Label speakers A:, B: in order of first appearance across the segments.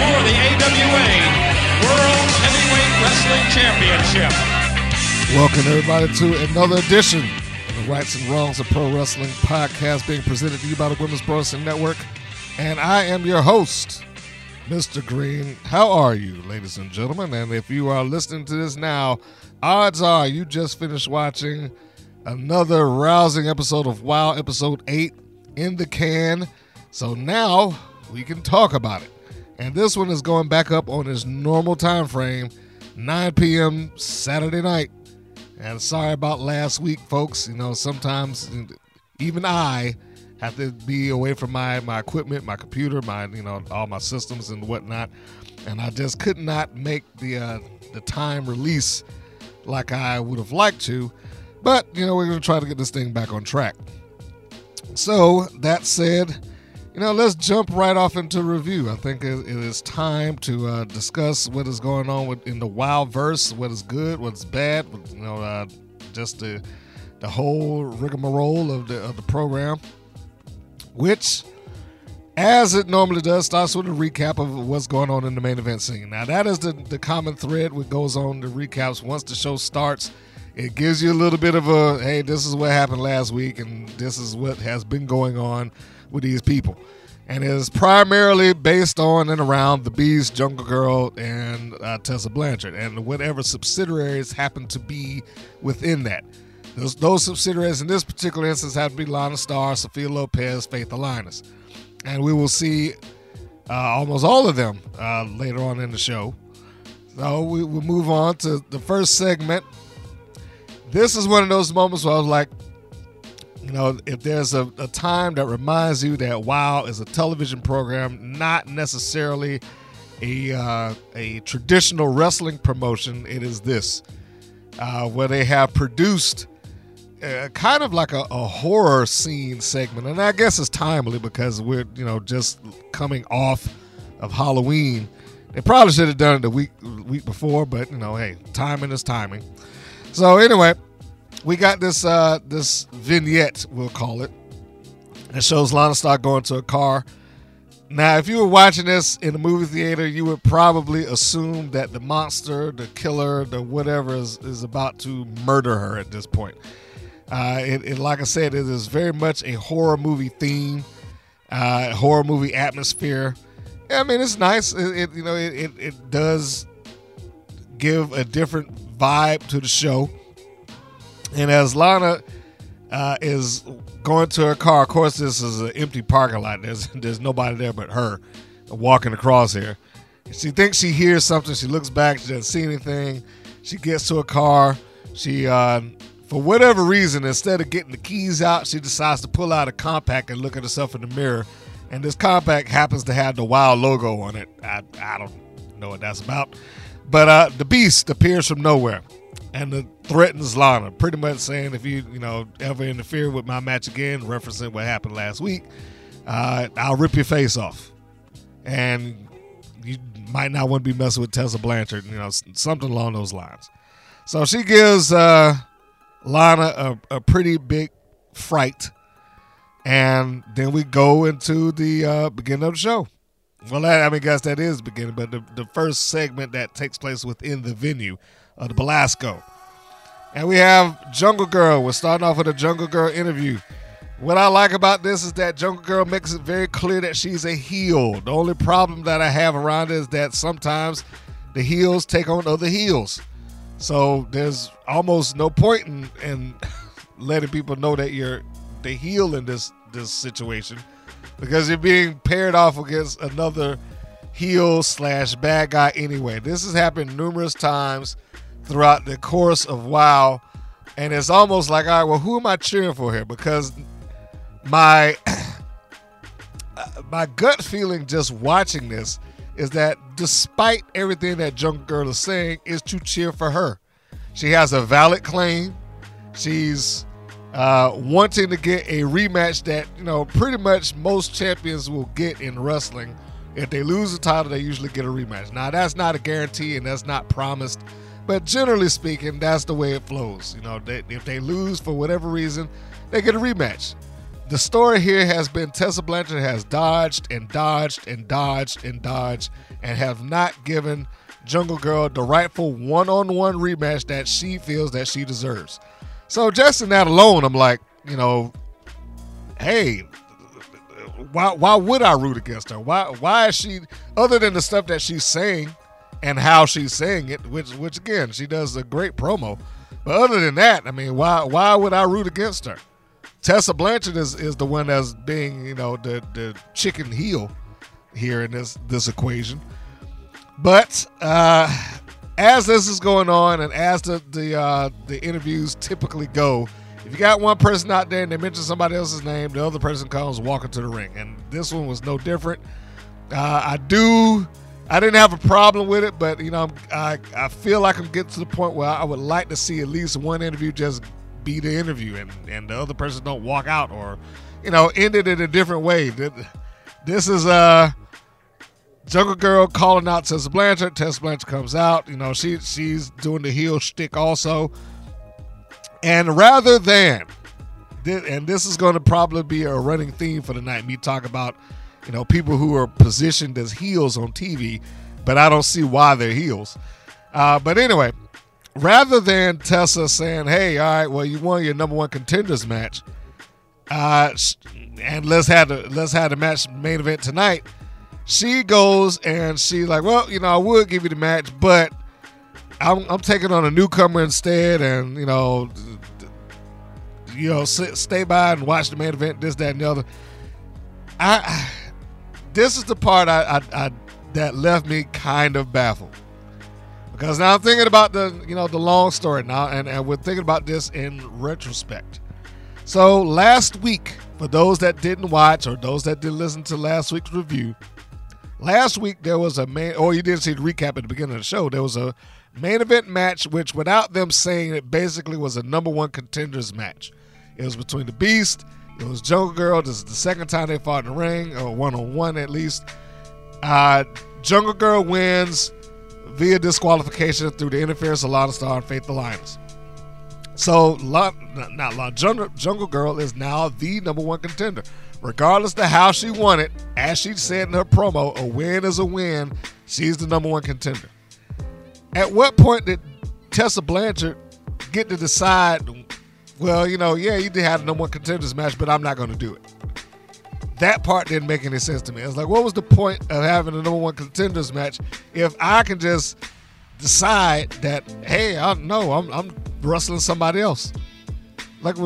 A: For the AWA World Heavyweight Wrestling Championship.
B: Welcome everybody to another edition of the Rights and Wrongs of Pro Wrestling podcast being presented to you by the Women's Pro Wrestling Network. And I am your host, Mr. Green. How are you, ladies and gentlemen? And if you are listening to this now, odds are you just finished watching another rousing episode of WoW episode 8 in the can. So now we can talk about it. And this one is going back up on its normal time frame, 9 p.m. Saturday night. And sorry about last week, folks. You know, sometimes even I have to be away from my my equipment, my computer, my you know all my systems and whatnot, and I just could not make the uh, the time release like I would have liked to. But you know, we're gonna try to get this thing back on track. So that said, you know, let's jump right off into review. I think it, it is time to uh, discuss what is going on with, in the WoW verse, what is good, what's bad, you know, uh, just the the whole rigmarole of the of the program, which, as it normally does, starts with a recap of what's going on in the main event scene. Now, that is the the common thread what goes on the recaps once the show starts. It gives you a little bit of a hey, this is what happened last week, and this is what has been going on with these people. And is primarily based on and around the Beast, Jungle Girl, and uh, Tessa Blanchard, and whatever subsidiaries happen to be within that. Those, those subsidiaries in this particular instance have to be Lana Starr, Sophia Lopez, Faith Alinas. And we will see uh, almost all of them uh, later on in the show. So we move on to the first segment. This is one of those moments where I was like, you know, if there's a, a time that reminds you that WoW is a television program, not necessarily a uh, a traditional wrestling promotion, it is this, uh, where they have produced uh, kind of like a, a horror scene segment, and I guess it's timely because we're you know just coming off of Halloween. They probably should have done it the week week before, but you know, hey, timing is timing. So anyway, we got this uh this vignette, we'll call it. It shows Lana Star going to a car. Now, if you were watching this in a movie theater, you would probably assume that the monster, the killer, the whatever is, is about to murder her at this point. Uh, it, it, like I said, it is very much a horror movie theme, uh, horror movie atmosphere. I mean, it's nice. It, it you know it, it, it does give a different vibe to the show. And as Lana uh, is going to her car, of course, this is an empty parking lot. There's there's nobody there but her walking across here. She thinks she hears something. She looks back. She doesn't see anything. She gets to a car. She, uh, for whatever reason, instead of getting the keys out, she decides to pull out a compact and look at herself in the mirror. And this compact happens to have the Wild logo on it. I, I don't know what that's about. But uh, the beast appears from nowhere and it threatens Lana, pretty much saying if you you know ever interfere with my match again, referencing what happened last week, uh, I'll rip your face off, and you might not want to be messing with Tessa Blanchard, you know, something along those lines. So she gives uh, Lana a, a pretty big fright, and then we go into the uh, beginning of the show. Well, I mean, guess that is the beginning, but the, the first segment that takes place within the venue of the Belasco. And we have Jungle Girl. We're starting off with a Jungle Girl interview. What I like about this is that Jungle Girl makes it very clear that she's a heel. The only problem that I have around it is that sometimes the heels take on other heels. So there's almost no point in, in letting people know that you're the heel in this this situation because you're being paired off against another heel slash bad guy anyway. This has happened numerous times throughout the course of WoW, and it's almost like, all right, well, who am I cheering for here? Because my my gut feeling just watching this is that despite everything that Jungle Girl is saying, is to cheer for her. She has a valid claim. She's uh, wanting to get a rematch that you know pretty much most champions will get in wrestling. If they lose the title, they usually get a rematch. Now that's not a guarantee and that's not promised, but generally speaking, that's the way it flows. You know, they, if they lose for whatever reason, they get a rematch. The story here has been Tessa Blanchard has dodged and dodged and dodged and dodged and have not given Jungle Girl the rightful one-on-one rematch that she feels that she deserves. So just in that alone, I'm like, you know, hey, why why would I root against her? Why why is she other than the stuff that she's saying and how she's saying it, which which again she does a great promo. But other than that, I mean, why why would I root against her? Tessa Blanchard is, is the one that's being, you know, the the chicken heel here in this this equation. But uh as this is going on and as the the uh, the interviews typically go, if you got one person out there and they mention somebody else's name, the other person comes walking to the ring, and this one was no different. Uh, I do. I didn't have a problem with it, but you know, I I feel like I'm getting to the point where I would like to see at least one interview just be the interview, and and the other person don't walk out or, you know, end it in a different way. This is uh Jungle Girl calling out Tessa Blanchard. Tessa Blanchard comes out. You know, she she's doing the heel shtick also. And rather than, and this is going to probably be a running theme for the night, me talk about, you know, people who are positioned as heels on TV, but I don't see why they're heels. Uh, but anyway, rather than Tessa saying, "Hey, all right, well, you won your number one contenders match, uh, and let's have the let's have the match main event tonight," she goes and she's like, well, you know, I would give you the match, but I'm, I'm taking on a newcomer instead, and you know, you know, stay by and watch the main event, this, that, and the other. I, this is the part I, I, I that left me kind of baffled because now I'm thinking about the you know the long story now, and, and we're thinking about this in retrospect. So last week, for those that didn't watch or those that didn't listen to last week's review, Last week there was a main, or you didn't see the recap at the beginning of the show. There was a main event match, which without them saying it, basically was a number one contenders match. It was between the Beast. It was Jungle Girl. This is the second time they fought in the ring, or one on one at least. Uh, Jungle Girl wins via disqualification through the interference of Lana Star and Faith The Lioness. So, not Lana, Jungle, Jungle Girl is now the number one contender regardless of how she won it, as she said in her promo, a win is a win. She's the number one contender. At what point did Tessa Blanchard get to decide, well, you know, yeah, you did have number one contenders match, but I'm not going to do it? That part didn't make any sense to me. It's like, what was the point of having a number one contenders match if I can just decide that, hey, I know I'm, I'm wrestling somebody else? Like,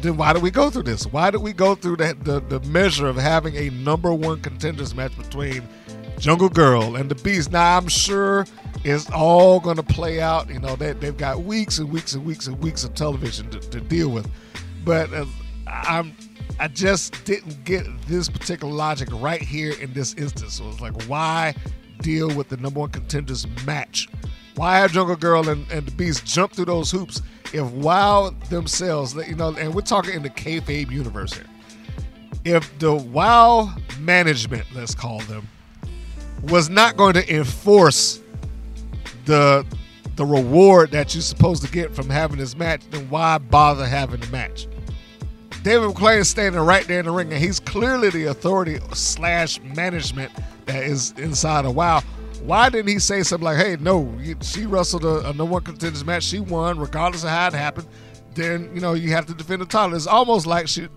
B: then why do we go through this? Why do we go through the, the measure of having a number one contenders match between Jungle Girl and the Beast? Now I'm sure it's all going to play out. You know, they, they've got weeks and weeks and weeks and weeks of television to, to deal with, but uh, I'm I just didn't get this particular logic right here in this instance. So it's like, why deal with the number one contenders match? Why have Jungle Girl and, and the Beast jump through those hoops if WoW themselves, you know, and we're talking in the kayfabe universe here, if the WoW management, let's call them, was not going to enforce the the reward that you're supposed to get from having this match, then why bother having the match? David McLane is standing right there in the ring, and he's clearly the authority slash management that is inside of WoW. Why didn't he say something like, "Hey, no, she wrestled a, a number one contenders match. She won, regardless of how it happened. Then you know you have to defend the title." It's almost like she,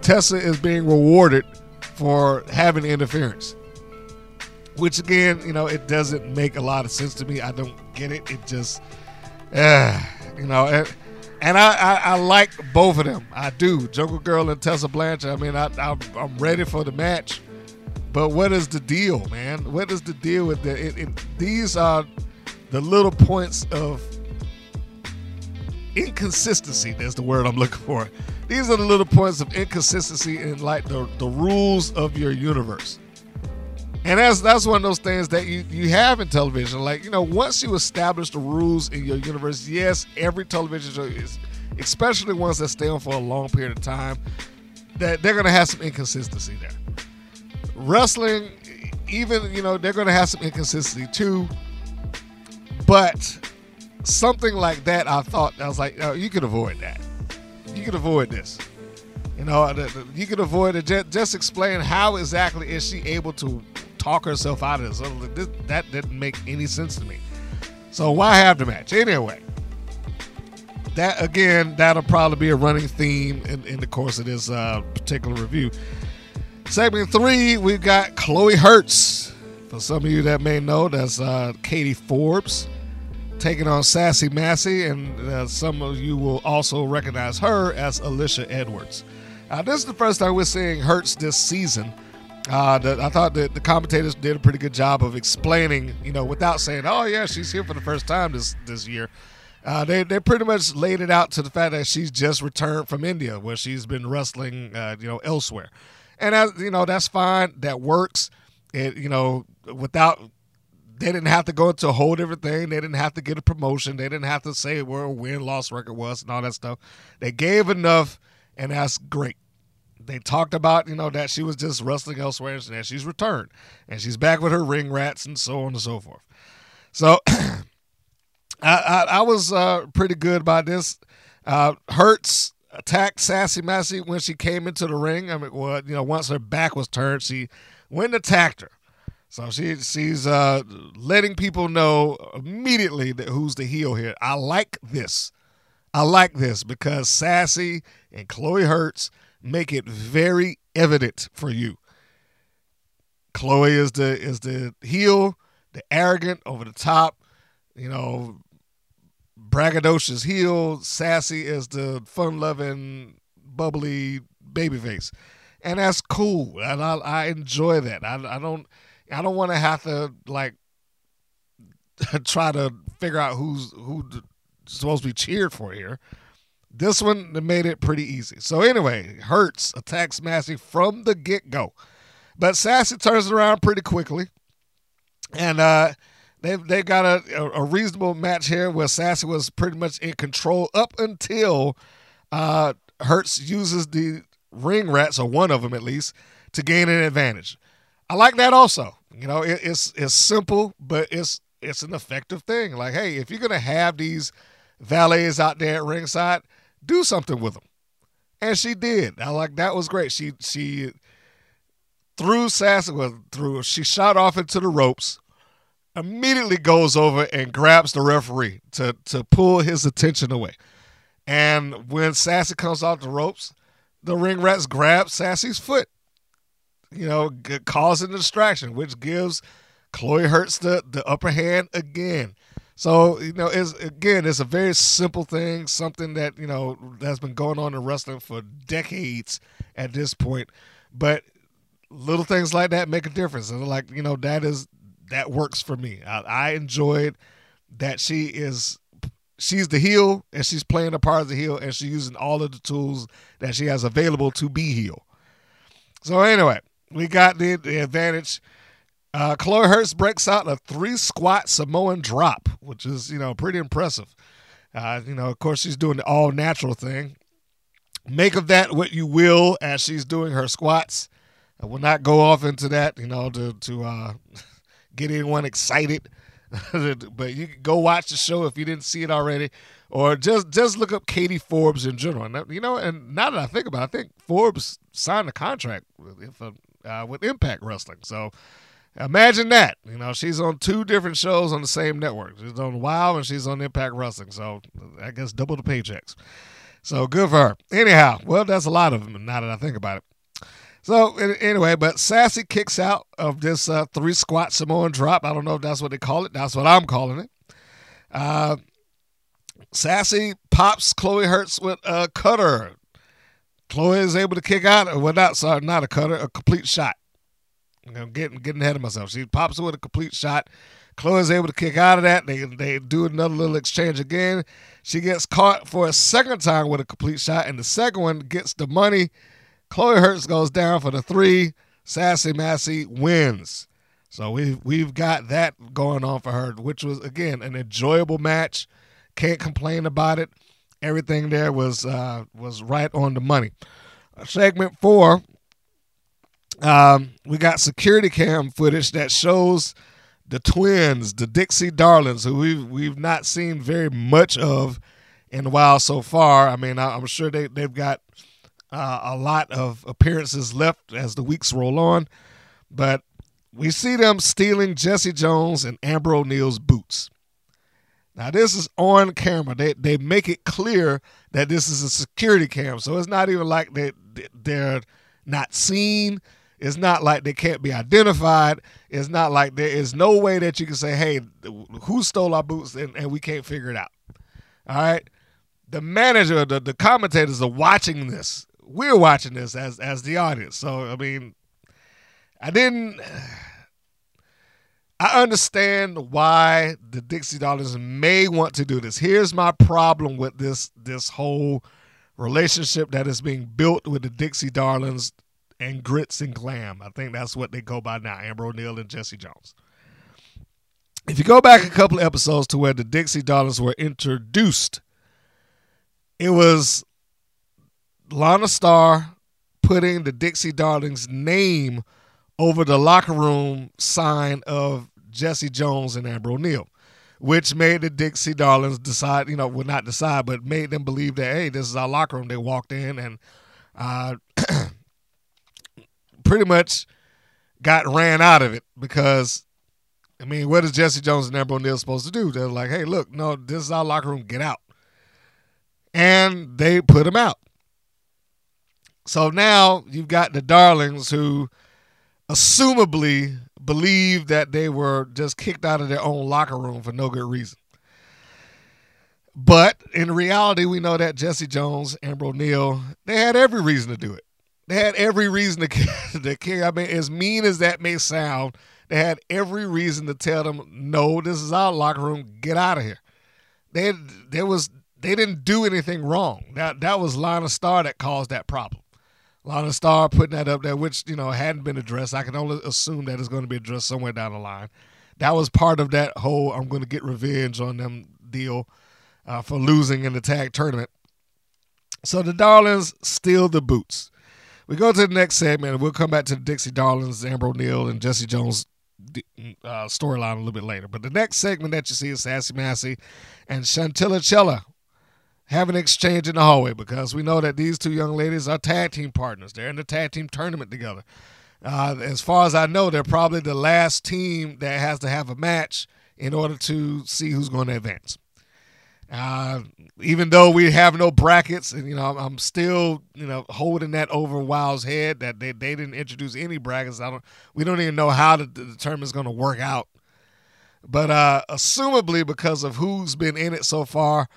B: Tessa is being rewarded for having interference, which again, you know, it doesn't make a lot of sense to me. I don't get it. It just, uh, you know, and, and I, I, I, like both of them. I do. Jungle Girl and Tessa Blanchard. I mean, I, I, I'm ready for the match. But what is the deal, man? What is the deal with the? It, it, these are the little points of inconsistency. That's the word I'm looking for. These are the little points of inconsistency in like the, the rules of your universe. And that's that's one of those things that you, you have in television. Like, you know, once you establish the rules in your universe, yes, every television show is especially ones that stay on for a long period of time, that they're gonna have some inconsistency there. Wrestling, even, you know, they're gonna have some inconsistency too. But something like that, I thought I was like, oh, you could avoid that. You could avoid this. You know, you could avoid it. Just, just explain how exactly is she able to talk herself out of this. this. That didn't make any sense to me. So why have the match anyway? That again, that'll probably be a running theme in, in the course of this uh, particular review. Segment three, we've got Chloe Hurtz. For some of you that may know, that's uh, Katie Forbes taking on Sassy Massey, and uh, some of you will also recognize her as Alicia Edwards. Uh, this is the first time we're seeing Hurtz this season. Uh, the, I thought that the commentators did a pretty good job of explaining, you know, without saying, "Oh yeah, she's here for the first time this this year." Uh, they they pretty much laid it out to the fact that she's just returned from India, where she's been wrestling, uh, you know, elsewhere, and as you know, that's fine. That works. It you know, without they didn't have to go into a whole different thing. They didn't have to get a promotion. They didn't have to say where a win loss record was and all that stuff. They gave enough, and that's great. They talked about you know that she was just wrestling elsewhere and that she's returned and she's back with her ring rats and so on and so forth. So I, I, I, was uh, pretty good about this. Uh, Hurtz attacked Sassy Massey when she came into the ring. I mean, well, you know, once her back was turned, she went and attacked her. So she she's uh, letting people know immediately that who's the heel here. I like this. I like this because Sassy and Chloe Hurtz make it very evident for you. Chloe is the is the heel, the arrogant, over the top, you know, braggadocious heel. Sassy is the fun loving, bubbly babyface, and that's cool. And I, I enjoy that. I, I don't I don't want to have to like try to figure out who's who's supposed to be cheered for here. This one made it pretty easy. So anyway, Hurtz attacks Massey from the get go, but Sassy turns around pretty quickly, and uh, they've they got a, a reasonable match here where Sassy was pretty much in control up until uh, Hurtz uses the ring rats or one of them at least to gain an advantage. I like that also. You know, it, it's it's simple, but it's it's an effective thing. Like, hey, if you're gonna have these valets out there at ringside, do something with them, and she did. I like that was great. She she threw Sassy well, through. She shot off into the ropes. Immediately goes over and grabs the referee to to pull his attention away. And when Sassy comes off the ropes, the ring rats grab Sassy's foot you know, causing distraction, which gives Chloe Hurtz the, the upper hand again. So, you know, it's again, it's a very simple thing, something that, you know, has been going on in wrestling for decades at this point. But little things like that make a difference. And like, you know, that is that works for me. I, I enjoyed that she is she's the heel and she's playing the part of the heel and she's using all of the tools that she has available to be heel. So anyway, we got the, the advantage. Uh, Chloe Hurtz breaks out a three squat Samoan drop, which is, you know, pretty impressive. Uh, you know, of course, she's doing the all natural thing. Make of that what you will as she's doing her squats. I will not go off into that, you know, to, to uh, get anyone excited. but you can go watch the show if you didn't see it already or just just look up Katie Forbes in general. You know, and now that I think about, it, I think Forbes signed a contract with, uh, with Impact Wrestling. So imagine that. You know, she's on two different shows on the same network. She's on WoW and she's on Impact Wrestling. So I guess double the paychecks. So good for her. Anyhow, well, that's a lot of them. Now that I think about it. So anyway, but Sassy kicks out of this uh, three squat Samoan drop. I don't know if that's what they call it. That's what I'm calling it. Uh, Sassy pops Chloe Hurtz with a cutter. Chloe is able to kick out, well, not sorry, not a cutter, a complete shot. I'm getting getting ahead of myself. She pops with a complete shot. Chloe's able to kick out of that. They they do another little exchange again. She gets caught for a second time with a complete shot, and the second one gets the money. Chloe Hurtz goes down for the three. Sassy Massey wins. So we've we've got that going on for her, which was again an enjoyable match. Can't complain about it. Everything there was uh, was right on the money. Segment four, um, we got security cam footage that shows the twins, the Dixie Darlings, who we've we've not seen very much of in a while so far. I mean, I, am sure they they've got uh, a lot of appearances left as the weeks roll on, but we see them stealing Jesse Jones and Amber O'Neill's boots. Now this is on camera. They they make it clear that this is a security cam, so it's not even like they they're not seen. It's not like they can't be identified. It's not like there is no way that you can say, "Hey, who stole our boots?" and, and we can't figure it out. All right. The manager, the, the commentators are watching this. We're watching this as as the audience. So I mean, I didn't. I understand why the Dixie Darlings may want to do this. Here's my problem with this this whole relationship that is being built with the Dixie Darlings and Grits and Glam. I think that's what they go by now, Amber O'Neill and Jesse Jones. If you go back a couple of episodes to where the Dixie Darlings were introduced, it was Lana Starr putting the Dixie Darlings name over the locker room sign of Jesse Jones and Amber O'Neill, which made the Dixie Darlings decide, you know, would not decide, but made them believe that, hey, this is our locker room. They walked in and uh, pretty much got ran out of it because, I mean, what is Jesse Jones and Amber O'Neill supposed to do? They're like, hey, look, no, this is our locker room. Get out. And they put him out. So now you've got the Darlings who assumably believe that they were just kicked out of their own locker room for no good reason. But in reality, we know that Jesse Jones, Amber O'Neill, they had every reason to do it. They had every reason to, to care. I mean, as mean as that may sound, they had every reason to tell them, "No, this is our locker room. Get out of here." They there was they didn't do anything wrong. That that was Lana Starr that caused that problem. Lana Starr putting that up there, which you know hadn't been addressed. I can only assume that it's going to be addressed somewhere down the line. That was part of that whole "I'm going to get revenge on them" deal uh, for losing in the tag tournament. So the Darlings steal the boots. We go to the next segment, and we'll come back to the Dixie Darlings, Amber O'Neill, and Jesse Jones uh, storyline a little bit later. But the next segment that you see is Sassy Massey and Chantilly Chella have an exchange in the hallway because we know that these two young ladies are tag team partners. They're in the tag team tournament together. Uh, as far as I know, they're probably the last team that has to have a match in order to see who's going to advance. Uh, even though we have no brackets, and you know, I'm still you know holding that over Wild's head that they, they didn't introduce any brackets. I don't. We don't even know how the, the tournament is going to work out. But uh, assumably, because of who's been in it so far,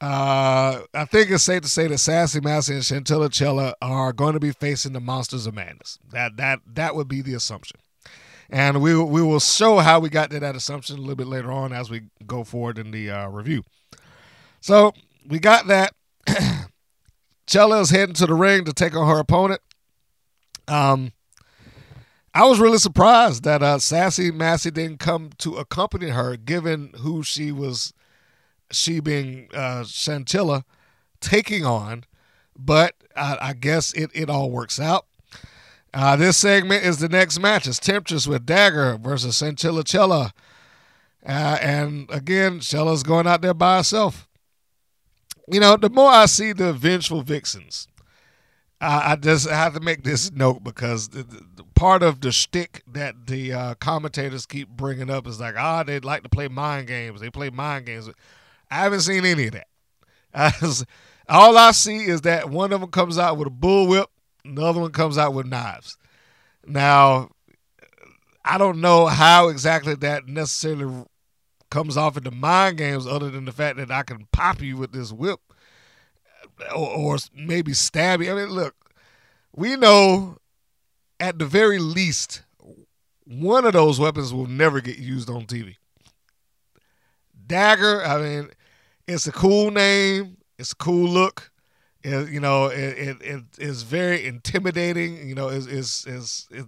B: uh, I think it's safe to say that Sassy Massey and Chantilly Chella are going to be facing the Monsters of Madness. That that that would be the assumption, and we we will show how we got to that assumption a little bit later on as we go forward in the uh, review. So we got that. Chella is heading to the ring to take on her opponent. Um, I was really surprised that uh, Sassy Massey didn't come to accompany her, given who she was she being uh, Chantilly taking on, but I, I guess it, it all works out. Uh, this segment is the next match. It's Temptress with Dagger versus Chantilly Chella. Uh, and again, Chella's going out there by herself. You know, the more I see the vengeful vixens, I just have to make this note because the, the, part of the shtick that the uh, commentators keep bringing up is like, ah, they like to play mind games. They play mind games. I haven't seen any of that. All I see is that one of them comes out with a bullwhip, the other one comes out with knives. Now, I don't know how exactly that necessarily comes off into mind games, other than the fact that I can pop you with this whip, or, or maybe stab you. I mean, look, we know at the very least one of those weapons will never get used on TV. Dagger, I mean, it's a cool name. It's a cool look. It, you know, it, it, it is very intimidating. You know, is is is it,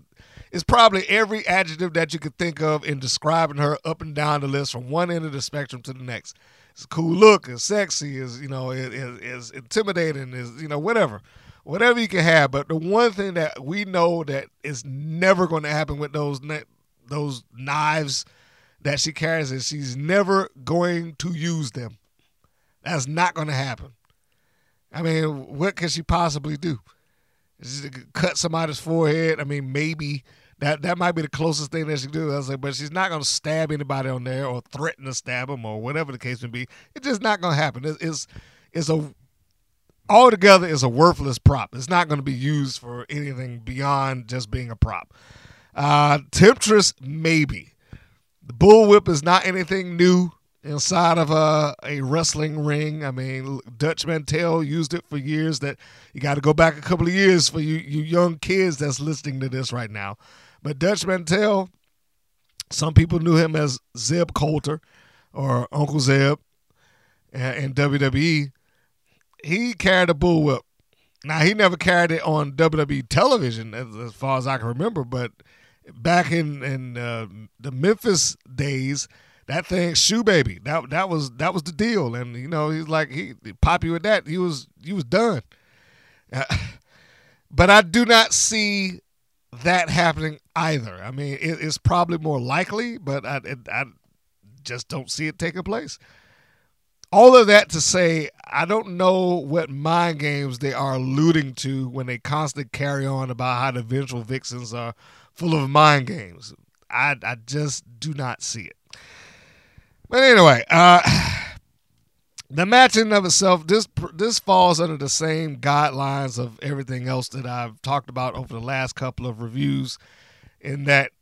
B: it's probably every adjective that you could think of in describing her up and down the list from one end of the spectrum to the next. It's cool look, it's sexy, is you know, it is intimidating, is you know, whatever, whatever you can have. But the one thing that we know that is never going to happen with those those knives that she carries is she's never going to use them. That's not going to happen. I mean, what can she possibly do? cut somebody's forehead. I mean, maybe that that might be the closest thing that she do. I was like, but she's not to stab anybody on there or threaten to stab them or whatever the case may be. It's just not to happen. It's, it's it's a altogether is a worthless prop. It's not to be used for anything beyond just being a prop. Uh, Temptress maybe. The bullwhip is not anything new inside of a, a wrestling ring. I mean, Dutch Mantell used it for years. That you got to go back a couple of years for you, you young kids that's listening to this right now. But Dutch Mantell, some people knew him as Zeb Colter or Uncle Zeb in WWE. He carried a bullwhip. Now he never carried it on WWE television, as, as far as I can remember. But back in in uh, the Memphis days, that thing shoe baby that that was that was the deal and you know he's like he pop you with that he was he was done uh, but i do not see that happening either. I mean it, it's probably more likely but I, I just don't see it taking place. All of that to say i don't know what mind games they are alluding to when they constantly carry on about how the vengeful vixens are full of mind games. I, I just do not see it. But anyway, uh, the match in of itself, this this falls under the same guidelines of everything else that I've talked about over the last couple of reviews. In that,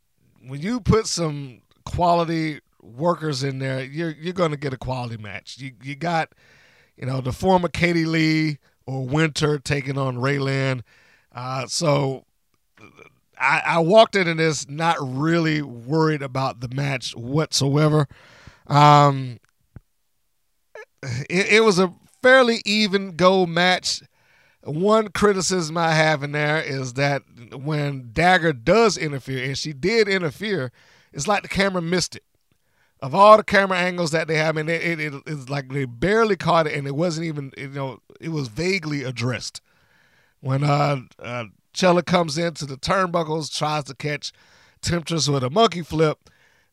B: when you put some quality workers in there, you're you're going to get a quality match. You you got, you know, the former Katie Lee or Winter taking on Raylan. Uh, so I, I walked into this not really worried about the match whatsoever. Um, it, it was a fairly even go match. One criticism I have in there is that when Dagger does interfere, and she did interfere, it's like the camera missed it. Of all the camera angles that they have, and it, it, it, it's like they barely caught it, and it wasn't even, you know, it was vaguely addressed. When uh, uh Chella comes into the turnbuckles, tries to catch Temptress with a monkey flip,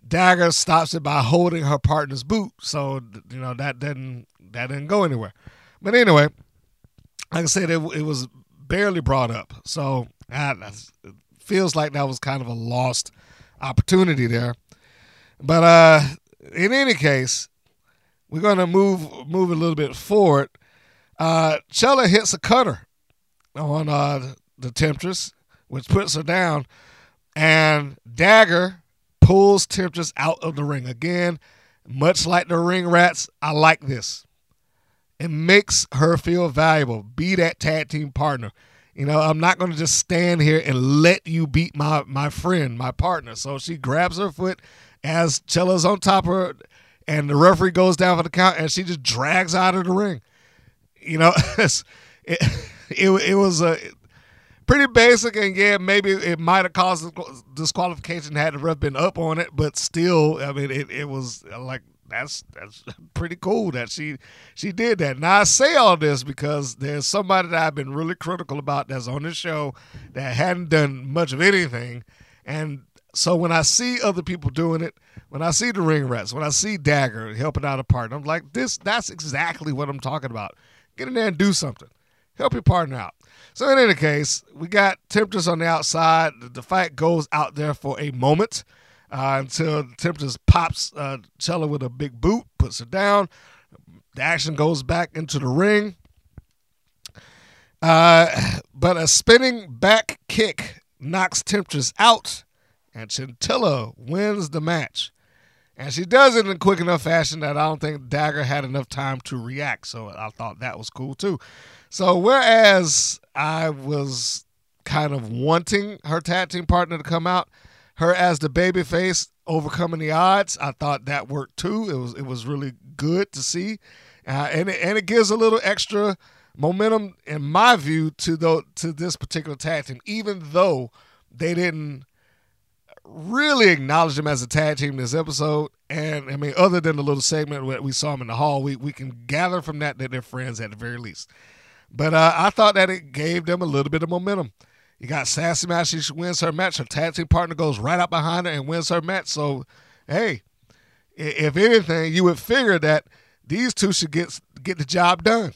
B: Dagger stops it by holding her partner's boot. So you know that didn't that didn't go anywhere. But anyway, like I said, it, it was barely brought up. So uh, it feels like that was kind of a lost opportunity there. But uh, in any case, we're gonna move move a little bit forward. Uh, Chella hits a cutter on uh, the Temptress, which puts her down, and Dagger pulls Temptress out of the ring. Again, much like the ring rats, I like this. It makes her feel valuable. Be that tag team partner. You know, I'm not going to just stand here and let you beat my my friend, my partner. So she grabs her foot as Chella's on top of her, and the referee goes down for the count, and she just drags out of the ring. You know, it, it, it was a pretty basic, and yeah, maybe it might have caused disqualification had the ref been up on it, but still, I mean, it, it was like that's that's pretty cool that she she did that. Now I say all this because there's somebody that I've been really critical about that's on this show that hadn't done much of anything, and so when I see other people doing it, when I see the ring rats, when I see Dagger helping out a partner, I'm like, this that's exactly what I'm talking about. Get in there and do something. Help your partner out. So in any case, we got Temptress on the outside. The fight goes out there for a moment uh, until Temptress pops uh, Chella with a big boot, puts her down. The action goes back into the ring. Uh, but a spinning back kick knocks Temptress out, and Chantilly wins the match. And she does it in quick enough fashion that I don't think Dagger had enough time to react. So I thought that was cool too. So whereas I was kind of wanting her tag team partner to come out, her as the baby face overcoming the odds. I thought that worked too. It was it was really good to see, uh, and it, and it gives a little extra momentum, in my view, to the to this particular tag team. Even though they didn't really acknowledge them as a tag team this episode, and I mean, other than the little segment where we saw them in the hall, we we can gather from that that they're friends at the very least. But uh, I thought that it gave them a little bit of momentum. You got Sassy Match. She wins her match. Her tag team partner goes right up behind her and wins her match. So, hey, if anything, you would figure that these two should get get the job done.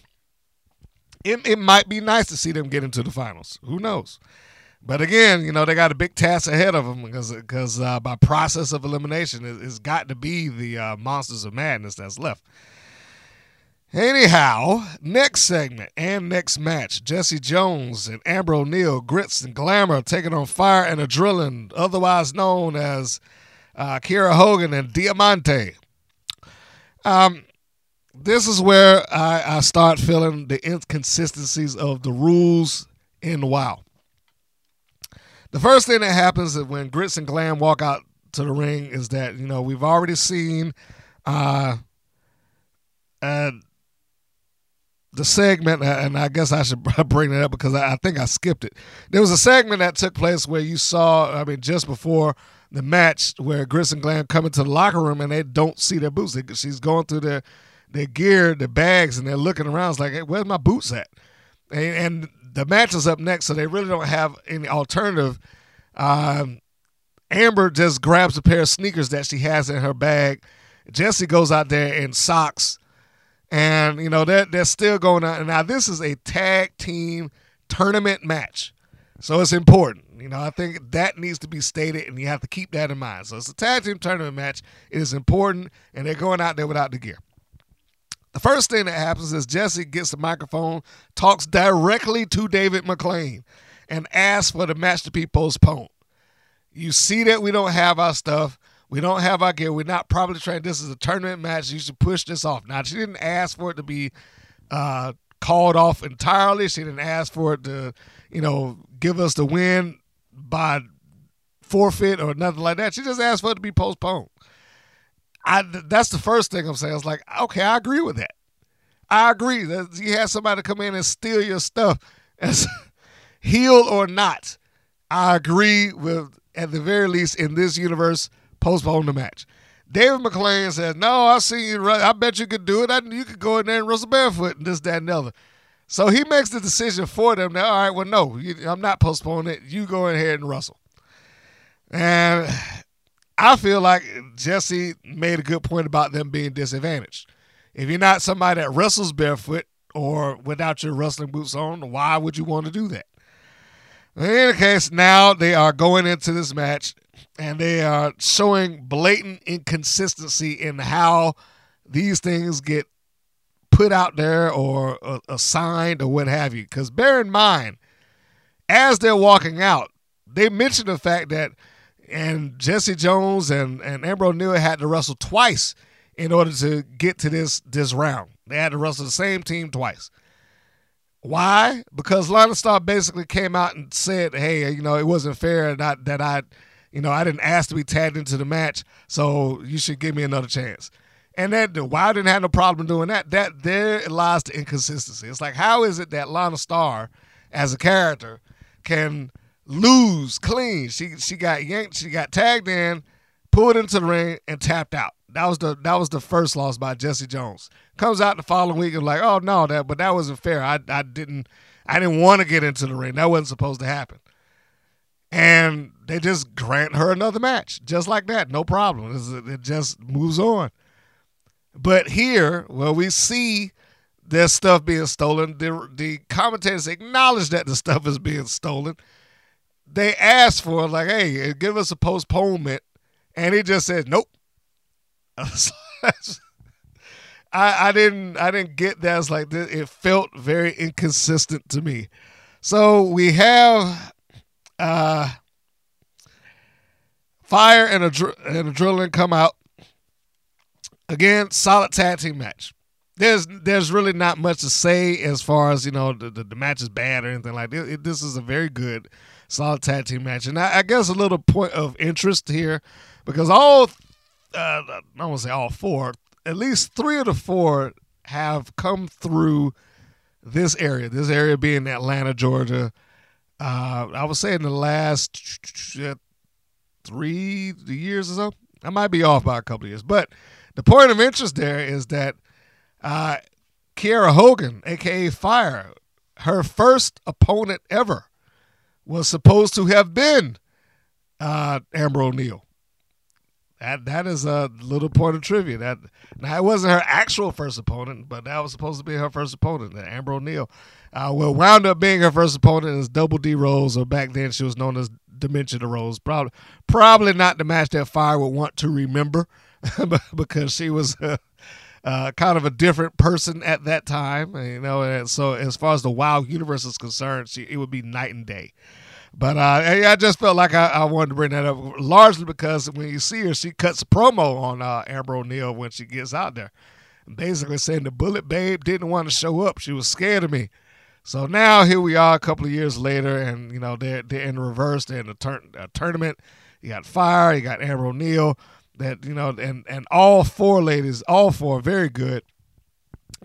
B: It, it might be nice to see them get into the finals. Who knows? But again, you know they got a big task ahead of them because because uh, by process of elimination, it, has got to be the uh, monsters of madness that's left. Anyhow, next segment and next match Jesse Jones and Amber O'Neill, Grits and Glamour taking on Fire and Adrenaline, otherwise known as uh, Kiera Hogan and Diamante. Um, this is where I, I start feeling the inconsistencies of the rules in WoW. The first thing that happens is when Grits and Glam walk out to the ring is that, you know, we've already seen uh, uh, the segment, uh, and I guess I should bring it up because I think I skipped it. There was a segment that took place where you saw, I mean, just before the match, where Grits and Glam come into the locker room and they don't see their boots. She's going through their their gear, their bags, and they're looking around. It's like, hey, where's my boots at? And, and, the match is up next, so they really don't have any alternative. Um, Amber just grabs a pair of sneakers that she has in her bag. Jesse goes out there in socks and, you know, they're, they're still going on. Now, this is a tag team tournament match. So it's important. You know, I think that needs to be stated, and you have to keep that in mind. So it's a tag team tournament match. It is important, and they're going out there without the gear. The first thing that happens is Jesse gets the microphone, talks directly to David McLane, and asks for the match to be postponed. You see that we don't have our stuff. We don't have our gear. We're not properly trained. This is a tournament match. You should push this off. Now, she didn't ask for it to be uh, called off entirely. She didn't ask for it to, you know, give us the win by forfeit or nothing like that. She just asked for it to be postponed. I that's the first thing I'm saying. I was like, okay, I agree with that. I agree that you had somebody come in and steal your stuff, as heel or not. I agree with at the very least in this universe postpone the match. David McLane says, No, I see you. I bet you could do it. I, you could go in there and wrestle barefoot and this, that, and the other. So he makes the decision for them. Now, all right, well, no, you, I'm not postponing it. You go ahead and wrestle. And I feel like Jesse made a good point about them being disadvantaged. If you're not somebody that wrestles barefoot or without your wrestling boots on, why would you want to do that? In any case, now they are going into this match and they are showing blatant inconsistency in how these things get put out there or uh, assigned or what have you. Because bear in mind, as they're walking out, they mentioned the fact that and Jesse Jones and, and Amber O'Neill had to wrestle twice in order to get to this this round. They had to wrestle the same team twice. Why? Because Lana Star basically came out and said, "Hey, you know, it wasn't fair that that I you know, I didn't ask to be tagged into the match, so you should give me another chance. And that why I didn't have no problem doing that. That there lies the inconsistency. It's like how is it that Lana Star, as a character, can lose clean? She she got yanked, she got tagged in, pulled into the ring, and tapped out. That was the that was the first loss by Jesse Jones. Comes out the following week and like, oh no, that but that wasn't fair. I I didn't I didn't want to get into the ring. That wasn't supposed to happen and they just grant her another match just like that no problem. It just moves on. But here where we see their stuff being stolen. The, the commentators acknowledge that the stuff is being stolen. They ask for like hey give us a postponement. And he just says nope. I, I didn't I didn't get that. It's like it felt very inconsistent to me. So we have uh, Fire and, Adre- and Adrenaline come out. Again, solid tag team match. There's there's really not much to say as far as you know the, the, the match is bad or anything like that. It, this is a very good, solid tag team match. And I, I guess a little point of interest here because all, uh, I don't want to say all four, at least three of the four have come through this area. This area being Atlanta, Georgia. Uh, I would say in the last three years or so. I might be off by a couple of years, but the point of interest there is that uh, Kiera Hogan, aka Fire, her first opponent ever, was supposed to have been uh, Amber O'Neill. That that is a little point of trivia. That now it wasn't her actual first opponent, but that was supposed to be her first opponent, Amber O'Neill, Uh, well, wound up being her first opponent is Double D Rose, or back then she was known as Dimension Rose. Probably, probably not the match that Fire would want to remember because she was uh, uh, kind of a different person at that time. You know, and so as far as the Wild universe is concerned, she, it would be night and day. But uh, I just felt like I, I, wanted to bring that up, largely because when you see her, she cuts a promo on uh, Amber O'Neill when she gets out there, basically saying the Bullet Babe didn't want to show up; she was scared of me. So now here we are, a couple of years later, and you know they're they're in reverse. They're in a, tur- a tournament. You got Fire, you got Amber O'Neill, that you know, and and all four ladies, all four, very good.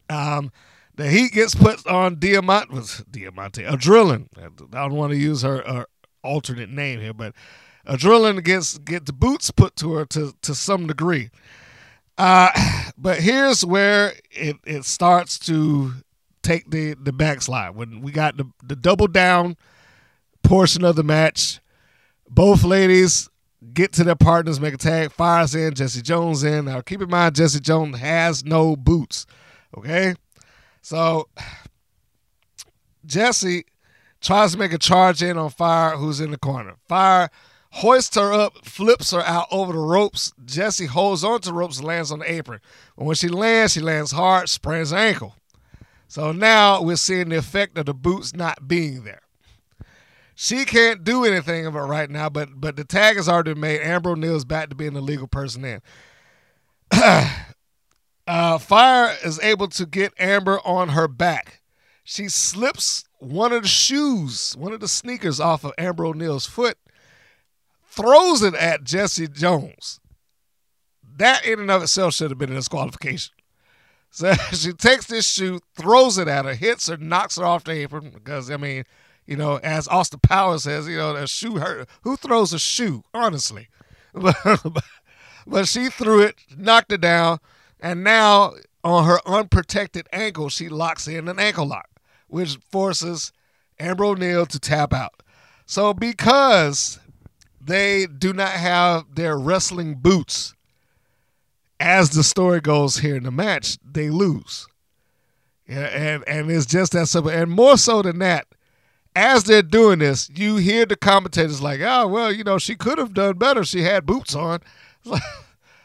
B: Um, the heat gets put on Diamante was Diamante Adrenaline. I don't want to use her, her alternate name here, but Adrenaline gets get the boots put to her to to some degree. Uh, but here's where it, it starts to take the the backslide when we got the the double down portion of the match. Both ladies get to their partners, make a tag, fires in, Jesse Jones in. Now keep in mind Jesse Jones has no boots. Okay? So Jesse tries to make a charge in on Fire, who's in the corner. Fire hoists her up, flips her out over the ropes. Jesse holds onto ropes and lands on the apron. And when she lands, she lands hard, sprains her ankle. So now we're seeing the effect of the boots not being there. She can't do anything of it right now, but but the tag has already been made. Amber O'Neill's back to being the legal person in. uh, Fire is able to get Amber on her back. She slips one of the shoes, one of the sneakers off of Amber O'Neill's foot, throws it at Jesse Jones. That in and of itself should have been a disqualification. So she takes this shoe, throws it at her, hits her, knocks her off the apron. Because I mean, you know, as Austin Powers says, you know, a shoe hurt. Who throws a shoe? Honestly, but, she threw it, knocked it down, and now on her unprotected ankle, she locks in an ankle lock, which forces Amber O'Neill to tap out. So because they do not have their wrestling boots as the story goes here in the match, they lose. Yeah, and and it's just that simple. And more so than that, as they're doing this, you hear the commentators like, "Oh, well, you know, she could have done better. She had boots on." It's like,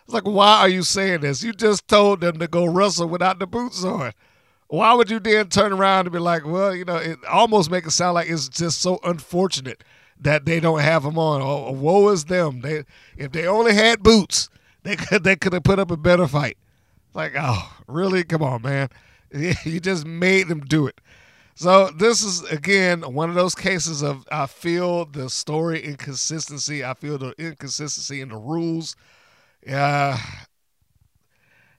B: it's like, why are you saying this? You just told them to go wrestle without the boots on. Why would you then turn around and be like, "Well, you know," it almost make it sound like it's just so unfortunate that they don't have them on. Oh, woe is them. They if they only had boots, they could they could have put up a better fight. Like, oh, really? Come on, man. You just made them do it. So this is again one of those cases of I feel the story inconsistency. I feel the inconsistency in the rules. Yeah. Uh,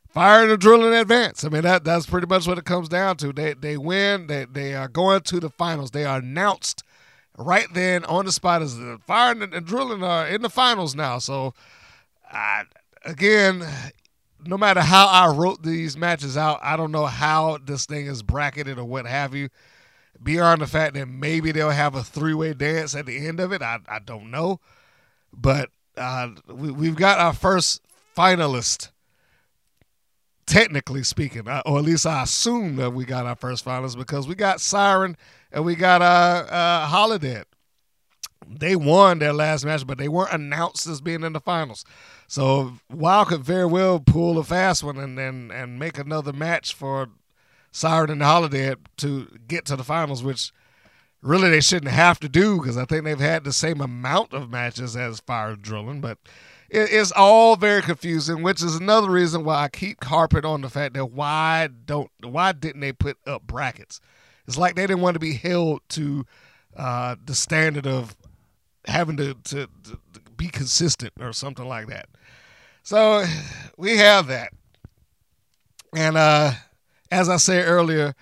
B: fire the drill in advance. I mean that that's pretty much what it comes down to. They they win. They they are going to the finals. They are announced right then on the spot as the fire and, and drilling are in the finals now. So I again, no matter how I wrote these matches out, I don't know how this thing is bracketed or what have you. Beyond the fact that maybe they'll have a three way dance at the end of it, I, I don't know. But uh, we, we've got our first finalist, technically speaking, uh, or at least I assume that we got our first finalist because we got Siren and we got uh, uh, Holidead. They won their last match, but they weren't announced as being in the finals. So Wild could very well pull a fast one and and, and make another match for Siren and Holidead to get to the finals, which really they shouldn't have to do because I think they've had the same amount of matches as Fire Drilling, but it, it's all very confusing, which is another reason why I keep harping on the fact that why don't why didn't they put up brackets? It's like they didn't want to be held to uh, the standard of having to, to, to be consistent or something like that. So we have that. And uh, as I said earlier,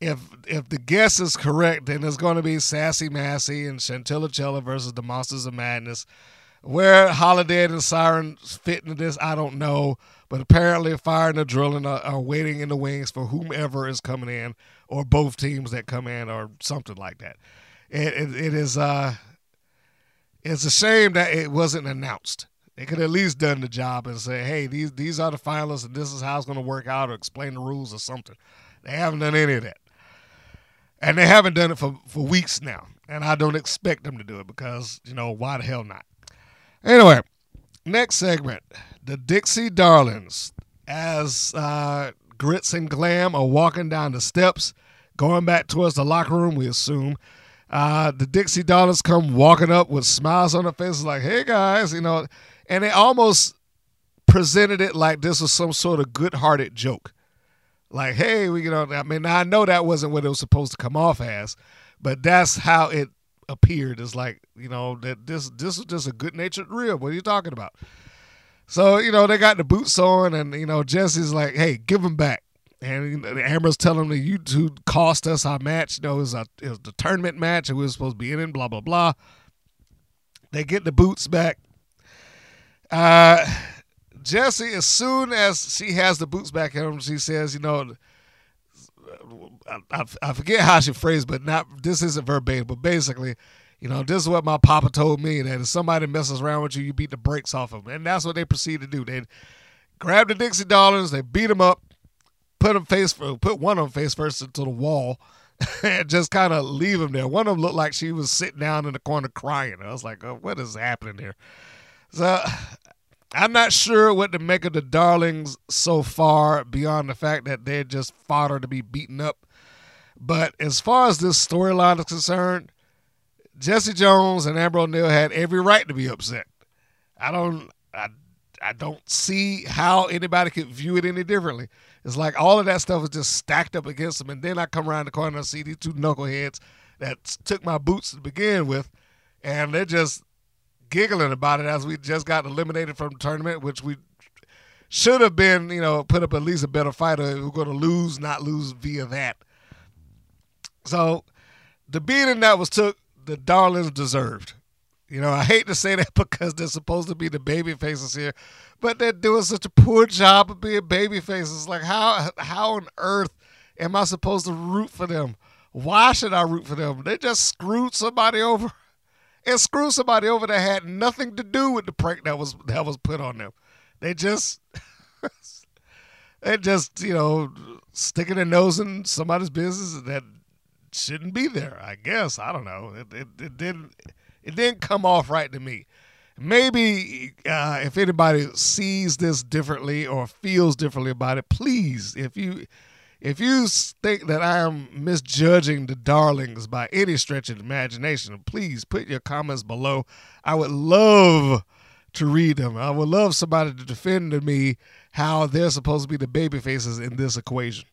B: if if the guess is correct, then it's going to be Sassy Massey and Chantilly Chella versus the Monsters of Madness. Where Holidead and Siren fit into this, I don't know. But apparently, Fire and the Drilling are, are waiting in the wings for whomever is coming in, or both teams that come in, or something like that. It, it, it is uh, it's a shame that it wasn't announced. They could at least done the job and say, "Hey, these these are the finalists, and this is how it's going to work out," or explain the rules or something. They haven't done any of that, and they haven't done it for for weeks now. And I don't expect them to do it because you know why the hell not? Anyway, next segment, the Dixie Darlings, as uh, Grits and Glam are walking down the steps, going back towards the locker room. We assume. Uh, the Dixie Darlings come walking up with smiles on their faces, like, "Hey guys," you know, and they almost presented it like this was some sort of good-hearted joke, like, "Hey, we," you know, I mean, I know that wasn't what it was supposed to come off as, but that's how it appeared. It's like, you know, that this this is just a good-natured rib. What are you talking about? So you know, they got the boots on, and you know, Jesse's like, "Hey, give them back." And Amber's telling him that you two cost us our match. You know, it was, a, it was the tournament match and we were supposed to be in it, blah, blah, blah. They get the boots back. Uh, Jesse, as soon as she has the boots back in him, she says, you know, I, I, forget how she phrased, but not this isn't verbatim, but basically, you know, this is what my papa told me that if somebody messes around with you, you beat the brakes off of them. And that's what they proceed to do. They grab the Dixie Darlings, they beat them up, put them face uh, put one of them face first into the wall and just kind of leave them there. One of them looked like she was sitting down in the corner crying. I was like, oh, what is happening here? So I'm not sure what to make of the darlings so far beyond the fact that they're just fodder to be beaten up. But as far as this storyline is concerned, Jesse Jones and Amber O'Neill had every right to be upset. I don't I, I don't see how anybody could view it any differently. It's like all of that stuff is just stacked up against them. And then I come around the corner and see these two knuckleheads that took my boots to begin with, and they're just giggling about it as we just got eliminated from the tournament, which we should have been, you know, put up at least a better fighter. We're going to lose, not lose via that. So the beating that was took, the darlings deserved. You know, I hate to say that because they're supposed to be the baby faces here, but they're doing such a poor job of being baby faces. Like how how on earth am I supposed to root for them? Why should I root for them? They just screwed somebody over. And screwed somebody over that had nothing to do with the prank that was that was put on them. They just they just, you know, sticking their nose in somebody's business that shouldn't be there, I guess. I don't know. It, it, it didn't it didn't come off right to me. Maybe uh, if anybody sees this differently or feels differently about it, please, if you if you think that I am misjudging the darlings by any stretch of the imagination, please put your comments below. I would love to read them. I would love somebody to defend to me how they're supposed to be the baby faces in this equation.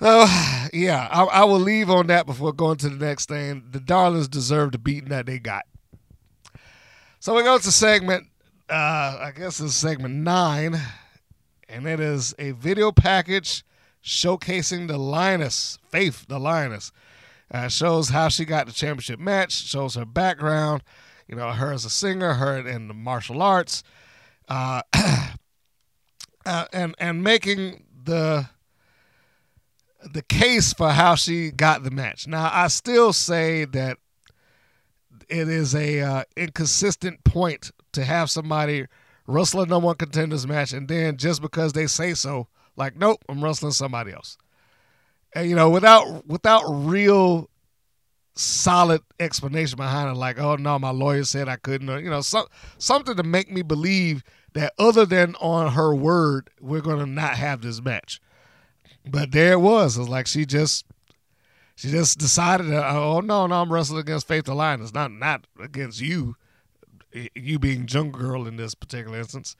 B: So, yeah, I, I, will leave on that before going to the next thing. The Darlings deserve the beating that they got. So we go to segment, uh, I guess it's segment nine, and it is a video package showcasing the lioness, Faith, the lioness. Uh, shows how she got the championship match, shows her background, you know, her as a singer, her in the martial arts, uh, uh, and and making the the case for how she got the match. Now, I still say that it is a uh, inconsistent point to have somebody wrestle a number one contenders match and then just because they say so, like, nope, I'm wrestling somebody else. And you know, without without real solid explanation behind it, like, oh no, my lawyer said I couldn't, or you know, some something to make me believe that other than on her word, we're gonna not have this match. But there it was. It was like she just she just decided oh no, no, I'm wrestling against Faith the Lioness, not not against you, you being Jungle Girl in this particular instance.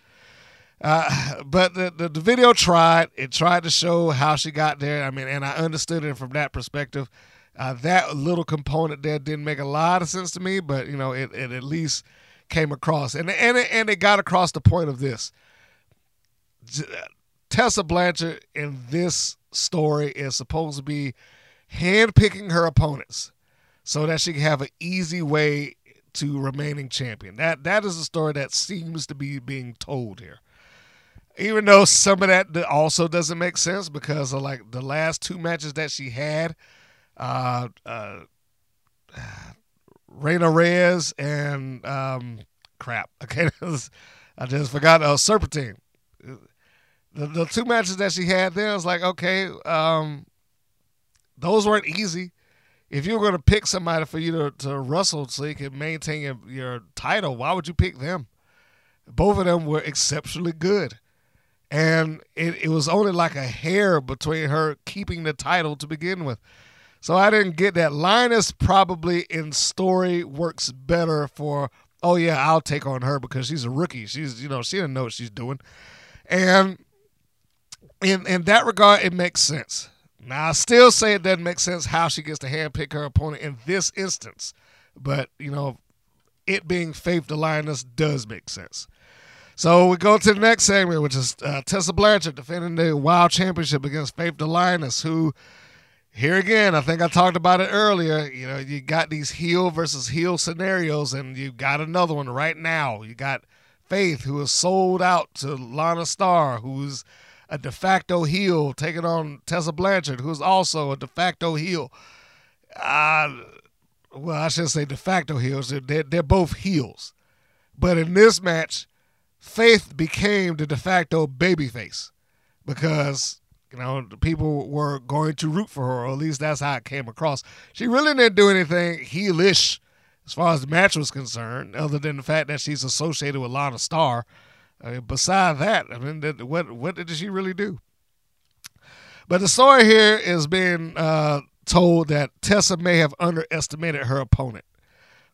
B: Uh, but the, the, the video tried it tried to show how she got there. I mean, and I understood it from that perspective. Uh, that little component there didn't make a lot of sense to me, but you know, it, it at least came across, and and it, and it got across the point of this. Tessa Blanchard in this story is supposed to be handpicking her opponents so that she can have an easy way to remaining champion. That that is a story that seems to be being told here. Even though some of that also doesn't make sense because of like the last two matches that she had, uh, uh, Reina Reyes and um, crap. Okay, I just forgot. Uh, Serpentine. The, the two matches that she had there was like okay, um, those weren't easy. If you were going to pick somebody for you to, to wrestle so you can maintain your, your title, why would you pick them? Both of them were exceptionally good. And it, it was only like a hair between her keeping the title to begin with. So I didn't get that. Lioness probably in story works better for, oh yeah, I'll take on her because she's a rookie. She's, you know, she doesn't know what she's doing. And in in that regard, it makes sense. Now I still say it doesn't make sense how she gets to handpick her opponent in this instance. But, you know, it being Faith Lioness does make sense. So we go to the next segment, which is uh, Tessa Blanchard defending the Wild Championship against Faith Lioness, who here again, I think I talked about it earlier. You know, you got these heel versus heel scenarios, and you got another one right now. You got Faith, who is sold out to Lana Starr, who's a de facto heel, taking on Tessa Blanchard, who's also a de facto heel. Uh, well, I should say de facto heels. They're, they're both heels. But in this match, Faith became the de facto babyface because you know, the people were going to root for her, or at least that's how it came across. She really didn't do anything heelish as far as the match was concerned, other than the fact that she's associated with Lana Starr. I mean, beside that, I mean, what what did she really do? But the story here is being uh, told that Tessa may have underestimated her opponent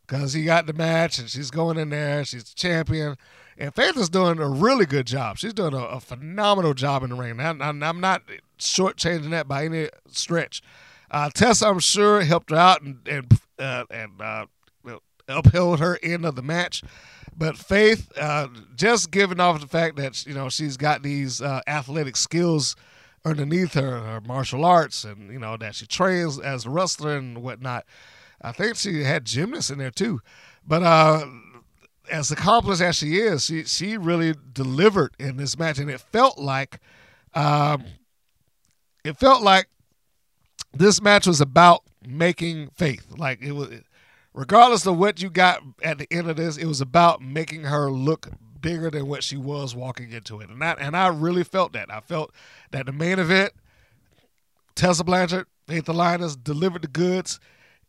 B: because he got the match and she's going in there, she's the champion. And Faith is doing a really good job. She's doing a, a phenomenal job in the ring. I'm, I'm not shortchanging that by any stretch. Uh, Tessa, I'm sure, helped her out and and uh, and uh, upheld her end of the match. But Faith, uh, just giving off the fact that you know she's got these uh, athletic skills underneath her, her martial arts, and you know that she trains as a wrestler and whatnot. I think she had gymnasts in there too. But uh, as accomplished as she is, she she really delivered in this match, and it felt like, um, it felt like this match was about making faith. Like it was, regardless of what you got at the end of this, it was about making her look bigger than what she was walking into it, and that and I really felt that. I felt that the main event, Tessa Blanchard, Faith Lioness delivered the goods.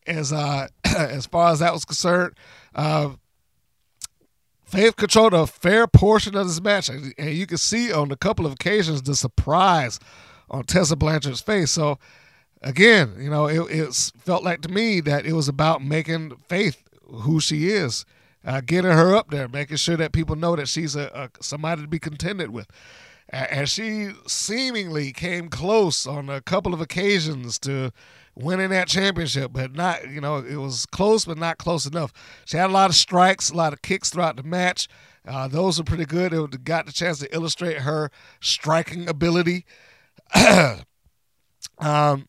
B: As uh, as far as that was concerned, uh, Faith controlled a fair portion of this match, and you can see on a couple of occasions the surprise on Tessa Blanchard's face. So, again, you know, it, felt like to me that it was about making Faith who she is, uh, getting her up there, making sure that people know that she's a, a somebody to be contended with. And she seemingly came close on a couple of occasions to winning that championship, but not, you know, it was close, but not close enough. She had a lot of strikes, a lot of kicks throughout the match. Uh, those were pretty good. It got the chance to illustrate her striking ability. um,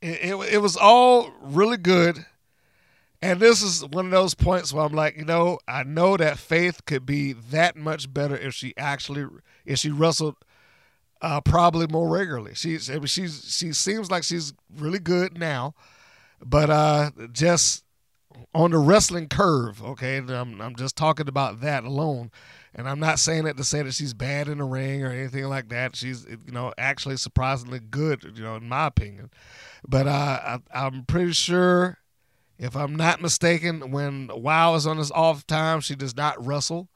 B: it, it, it was all really good. And this is one of those points where I'm like, you know, I know that Faith could be that much better if she actually, if she wrestled uh, probably more regularly. She's I mean, she's she seems like she's really good now, but uh, just on the wrestling curve. Okay, I'm I'm just talking about that alone, and I'm not saying it to say that she's bad in the ring or anything like that. She's you know actually surprisingly good, you know, in my opinion. But uh, I, I'm pretty sure. If I'm not mistaken, when Wow is on his off time, she does not wrestle.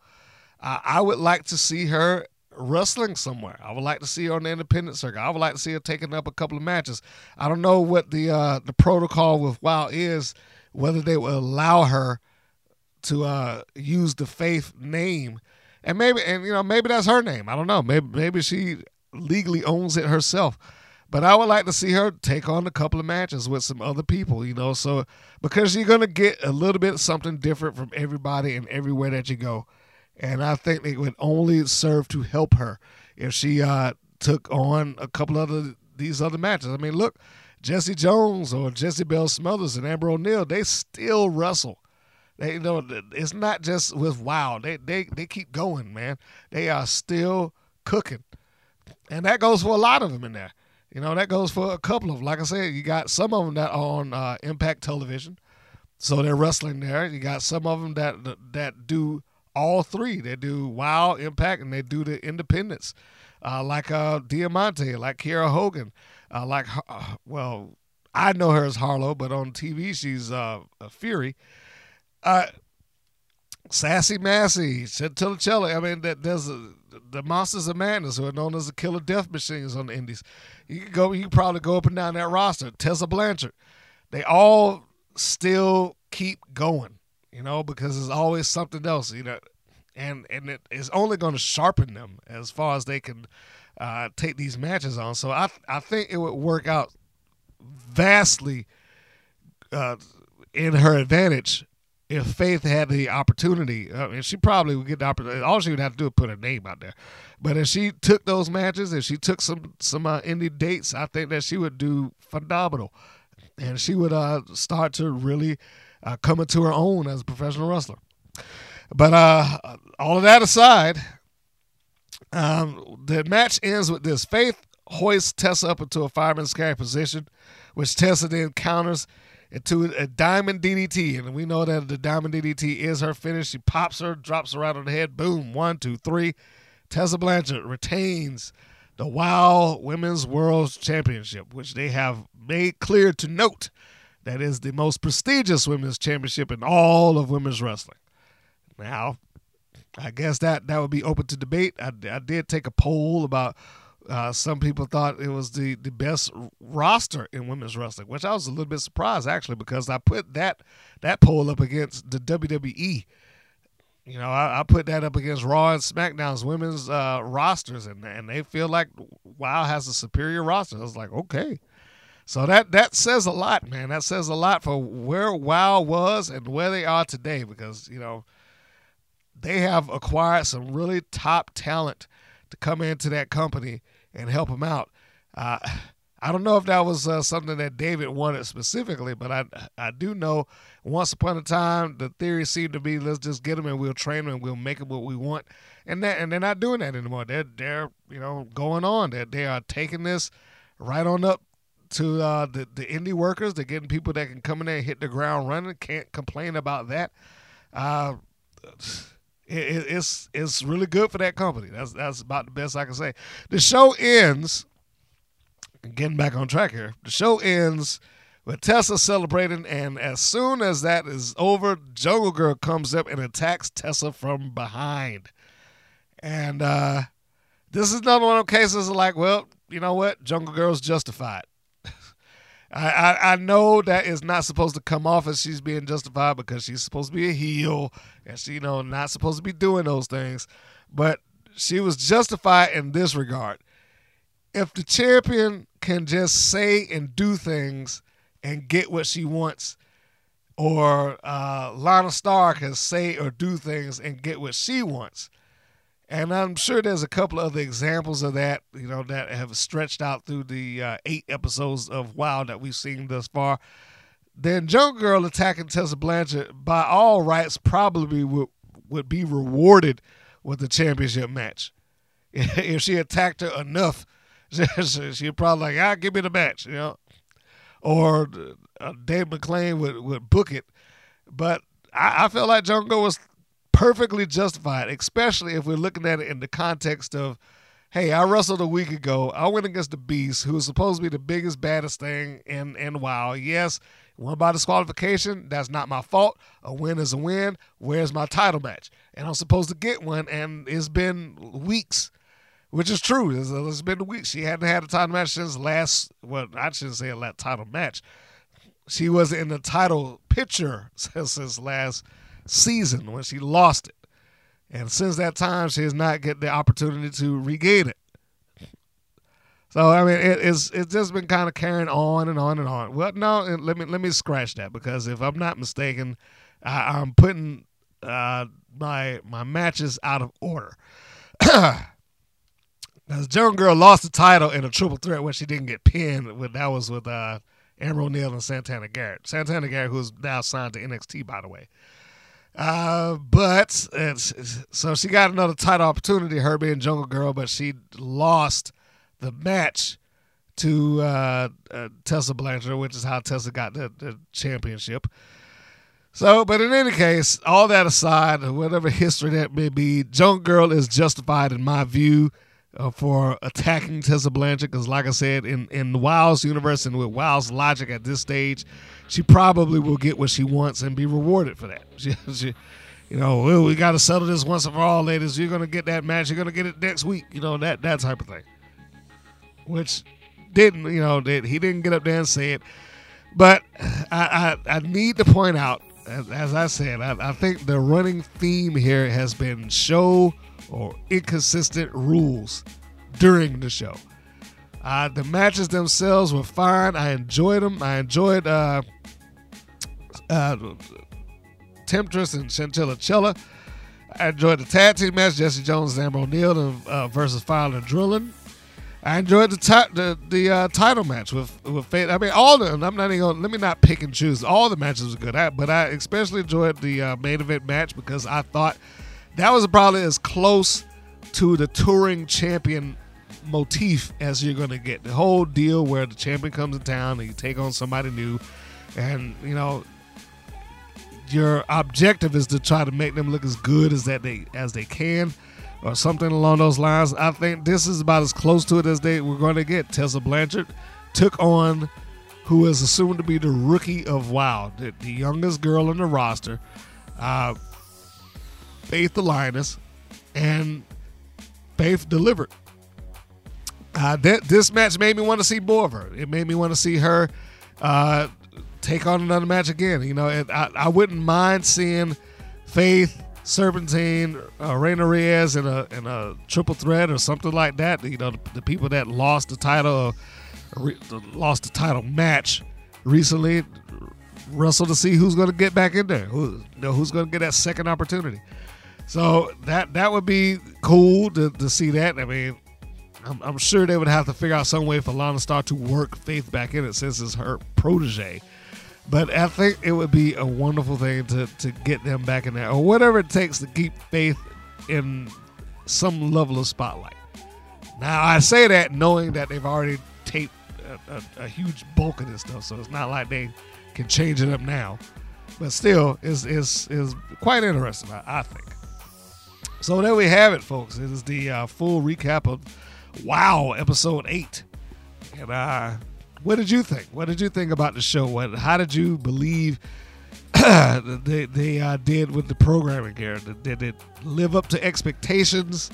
B: Uh, I would like to see her wrestling somewhere. I would like to see her on the independent circuit. I would like to see her taking up a couple of matches. I don't know what the uh, the protocol with WoW is, whether they will allow her to uh, use the Faith name, and maybe and you know maybe that's her name. I don't know. Maybe maybe she legally owns it herself. But I would like to see her take on a couple of matches with some other people, you know. So because you're gonna get a little bit something different from everybody and everywhere that you go, and I think it would only serve to help her if she uh, took on a couple of these other matches. I mean, look, Jesse Jones or Jessie Belle Smothers and Amber O'Neill, they still wrestle. They you know it's not just with Wow. They they they keep going, man. They are still cooking, and that goes for a lot of them in there. You know, that goes for a couple of them. Like I said, you got some of them that are on uh, Impact Television, so they're wrestling there. You got some of them that that do all three. They do Wow, Impact, and they do the Independents, uh, like uh, Diamante, like Kiera Hogan, uh, like uh, well, I know her as Harlow, but on TV she's uh, a Fury. Uh, Sassy Massey, Chantilly. I mean, that there's a, the Monsters of Madness, who are known as the Killer Death Machines on the Indies. You can go. You can probably go up and down that roster. Tessa Blanchard. They all still keep going, you know, because there's always something else, you know, and and it is only going to sharpen them as far as they can uh, take these matches on. So I I think it would work out vastly uh, in her advantage if Faith had the opportunity, I mean, she probably would get the opportunity. All she would have to do is put her name out there. But if she took those matches, if she took some some uh, indie dates, I think that she would do phenomenal, and she would uh, start to really uh, come into her own as a professional wrestler. But uh, all of that aside, um, the match ends with this: Faith hoists Tessa up into a fireman's carry position, which Tessa then counters into a uh, diamond DDT. And we know that the diamond DDT is her finish. She pops her, drops her right on the head. Boom. One, two, three. Tessa Blanchard retains the WOW Women's World Championship, which they have made clear to note that is the most prestigious women's championship in all of women's wrestling. Now, I guess that that would be open to debate. I, I did take a poll about uh, some people thought it was the, the best roster in women's wrestling, which I was a little bit surprised actually because I put that that poll up against the WWE. You know, I, I put that up against Raw and SmackDown's women's uh, rosters, and and they feel like WoW has a superior roster. I was like, okay, so that that says a lot, man. That says a lot for where WoW was and where they are today, because you know they have acquired some really top talent to come into that company and help him out. Uh, I don't know if that was uh, something that David wanted specifically, but I I do know once upon a time the theory seemed to be let's just get him and we'll train him and we'll make him what we want, and that and they're not doing that anymore. They're they're you know going on. They they are taking this right on up to uh, the the indie workers. They're getting people that can come in there and hit the ground running. Can't complain about that. Uh, it, it's it's really good for that company. That's that's about the best I can say. The show ends. Getting back on track here. The show ends with Tessa celebrating, and as soon as that is over, Jungle Girl comes up and attacks Tessa from behind. And uh, this is another one of cases like, well, you know what? Jungle Girl's justified. I, I, I know that is not supposed to come off as she's being justified because she's supposed to be a heel and she you know not supposed to be doing those things, but she was justified in this regard. If the champion can just say and do things and get what she wants, or uh, Lana Starr can say or do things and get what she wants, and I'm sure there's a couple of other examples of that, you know, that have stretched out through the uh, eight episodes of WoW that we've seen thus far. Then Jungle Girl attacking Tessa Blanchard, by all rights, probably would, would be rewarded with the championship match. if she attacked her enough, she'd probably like, ah, give me the match, you know. Or uh, Dave McLane would, would book it. But I, I felt like Jungle was perfectly justified, especially if we're looking at it in the context of, hey, I wrestled a week ago. I went against the Beast, who was supposed to be the biggest, baddest thing in, in WoW. Yes, won by disqualification. That's not my fault. A win is a win. Where's my title match? And I'm supposed to get one, and it's been weeks, which is true. It's, been weeks. She hadn't had a title match since last, well, I shouldn't say a title match. She was in the title picture since, since last season when she lost it. And since that time, she has not get the opportunity to regain it. So I mean, it, it's it's just been kind of carrying on and on and on. Well, no, let me let me scratch that because if I'm not mistaken, I, I'm putting uh, my my matches out of order. Because Jungle Girl lost the title in a triple threat when she didn't get pinned. With that was with uh, Amber O'Neill and Santana Garrett. Santana Garrett, who's now signed to NXT, by the way. Uh, but it's, so she got another title opportunity, her being Jungle Girl, but she lost the match to uh, uh, Tessa Blanchard, which is how Tessa got the, the championship. So, but in any case, all that aside, whatever history that may be, Jungle Girl is justified in my view uh, for attacking Tessa Blanchard because, like I said, in in WoW's universe and with WoW's logic at this stage, she probably will get what she wants and be rewarded for that. She, she you know, we got to settle this once and for all, ladies. You're gonna get that match. You're gonna get it next week. You know that that type of thing. Which didn't, you know, that he didn't get up there and say it. But I, I, I need to point out, as, as I said, I, I think the running theme here has been show or inconsistent rules during the show. Uh, the matches themselves were fine. I enjoyed them. I enjoyed uh, uh, Temptress and Chantilly Chella. I enjoyed the tag team match, Jesse Jones and Amber O'Neill and, uh, versus Fowler and Drilling. I enjoyed the ti- the, the uh, title match with with Faith. I mean, all the I'm not even gonna let me not pick and choose. All the matches were good, I, but I especially enjoyed the uh, main event match because I thought that was probably as close to the touring champion motif as you're gonna get. The whole deal where the champion comes in town and you take on somebody new, and you know your objective is to try to make them look as good as that they as they can or something along those lines. I think this is about as close to it as they were going to get. Tessa Blanchard took on who is assumed to be the rookie of WoW, the, the youngest girl in the roster, uh, Faith Lioness, and Faith delivered. Uh, that, this match made me want to see more of her. It made me want to see her uh, take on another match again. You know, I, I wouldn't mind seeing Faith, Serpentine, uh, Reina Reyes in a in a triple threat or something like that. You know, the, the people that lost the title, re, lost the title match recently, wrestle to see who's going to get back in there. Who, you know, who's going to get that second opportunity. So that that would be cool to, to see that. I mean, I'm, I'm sure they would have to figure out some way for Lana Starr to work Faith back in it since it's her protege. But I think it would be a wonderful thing to, to get them back in there, or whatever it takes to keep Faith in some level of spotlight. Now, I say that knowing that they've already taped a, a, a huge bulk of this stuff, so it's not like they can change it up now. But still, is is is quite interesting, I, I think. So there we have it, folks. It is the uh, full recap of Wow, episode eight. And uh, what did you think? What did you think about the show? What? How did you believe they they uh, did with the programming here? Did, it live up to expectations?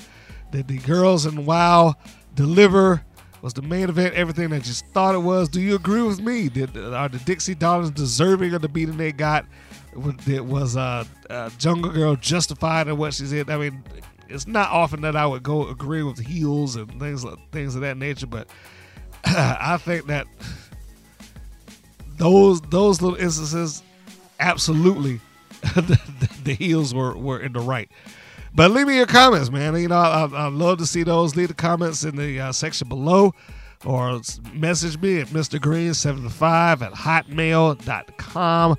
B: Did the girls in Wow deliver? Was the main event everything that you thought it was? Do you agree with me? Did are the Dixie Darlings deserving of the beating they got? Was uh, uh, Jungle Girl justified in what she said. I mean, it's not often that I would go agree with heels and things things of that nature, but I think that those those little instances, absolutely, the, the heels were were in the right. But leave me your comments, man. You know, I, I love to see those. Leave the comments in the uh, section below or message me at Mr. Green75 at hotmail.com.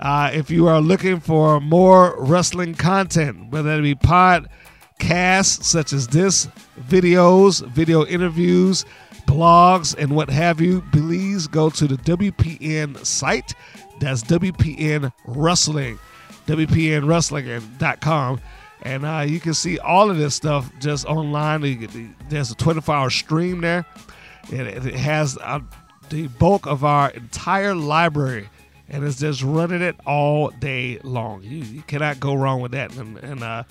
B: Uh, if you are looking for more wrestling content, whether it be podcasts such as this, videos, video interviews, blogs, and what have you, please go to the WPN site. That's WPN Wrestling, WPNWrestling.com. And uh, you can see all of this stuff just online. There's a 24 hour stream there. and it has uh, the bulk of our entire library and it's just running it all day long. You, you cannot go wrong with that. And, and uh,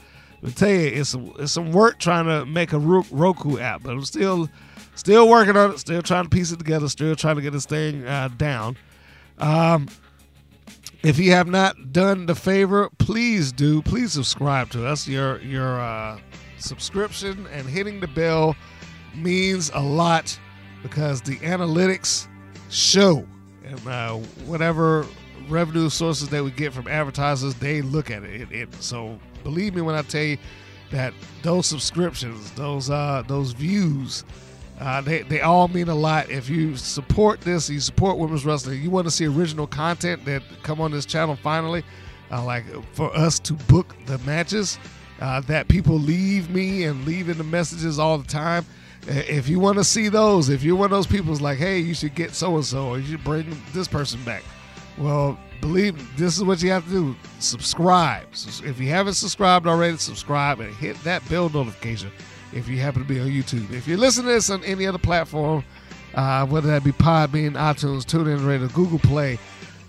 B: I tell you, it's it's some work trying to make a Roku app, but I'm still still working on it. Still trying to piece it together. Still trying to get this thing uh, down. Um, if you have not done the favor, please do. Please subscribe to us. Your your uh, subscription and hitting the bell means a lot because the analytics show and uh, whatever revenue sources that we get from advertisers, they look at it. It, it. So believe me when I tell you that those subscriptions, those uh, those views, uh, they, they all mean a lot. If you support this, you support women's wrestling, you want to see original content that come on this channel finally, uh, like for us to book the matches uh, that people leave me and leaving the messages all the time. Uh, If you want to see those, if you're one of those people who's like, hey, you should get so and so, or you should bring this person back. Well, believe me, this is what you have to do. Subscribe. If you haven't subscribed already, subscribe and hit that bell notification if you happen to be on YouTube. If you're listening to this on any other platform, uh, whether that be Podbean, iTunes, TuneIn Radio, Google Play,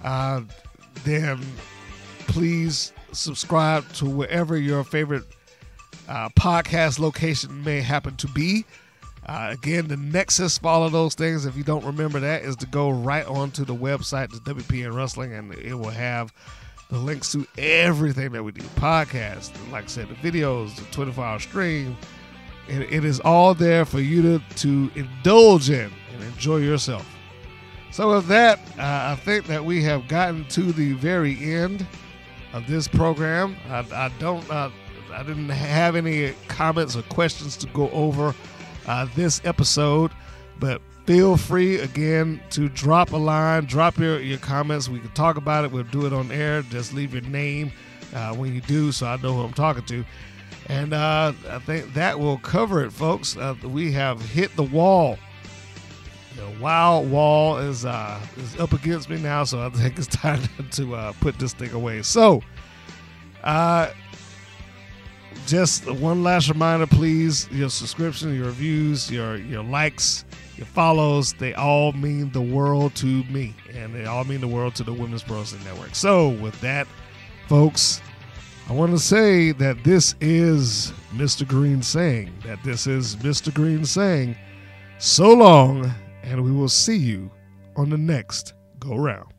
B: uh, then please subscribe to wherever your favorite uh, podcast location may happen to be. Uh, again, the nexus for all of those things, if you don't remember that, is to go right onto the website, the WPN Wrestling, and it will have the links to everything that we do podcasts, like I said, the videos, the 24 hour stream. It, it is all there for you to, to indulge in and enjoy yourself. So, with that, uh, I think that we have gotten to the very end of this program. I, I don't, uh, I didn't have any comments or questions to go over uh, this episode, but feel free again to drop a line, drop your, your comments. We can talk about it. We'll do it on air. Just leave your name uh, when you do, so I know who I'm talking to. And uh, I think that will cover it, folks. Uh, we have hit the wall. The wild wall is uh, is up against me now, so I think it's time to uh, put this thing away. So, uh, just one last reminder, please: your subscription, your reviews, your your likes, your follows, they all mean the world to me, and they all mean the world to the Women's Pro Wrestling Network. So, with that, folks, I want to say that this is Mr. Green saying that this is Mr. Green saying, so long, and we will see you on the next go round.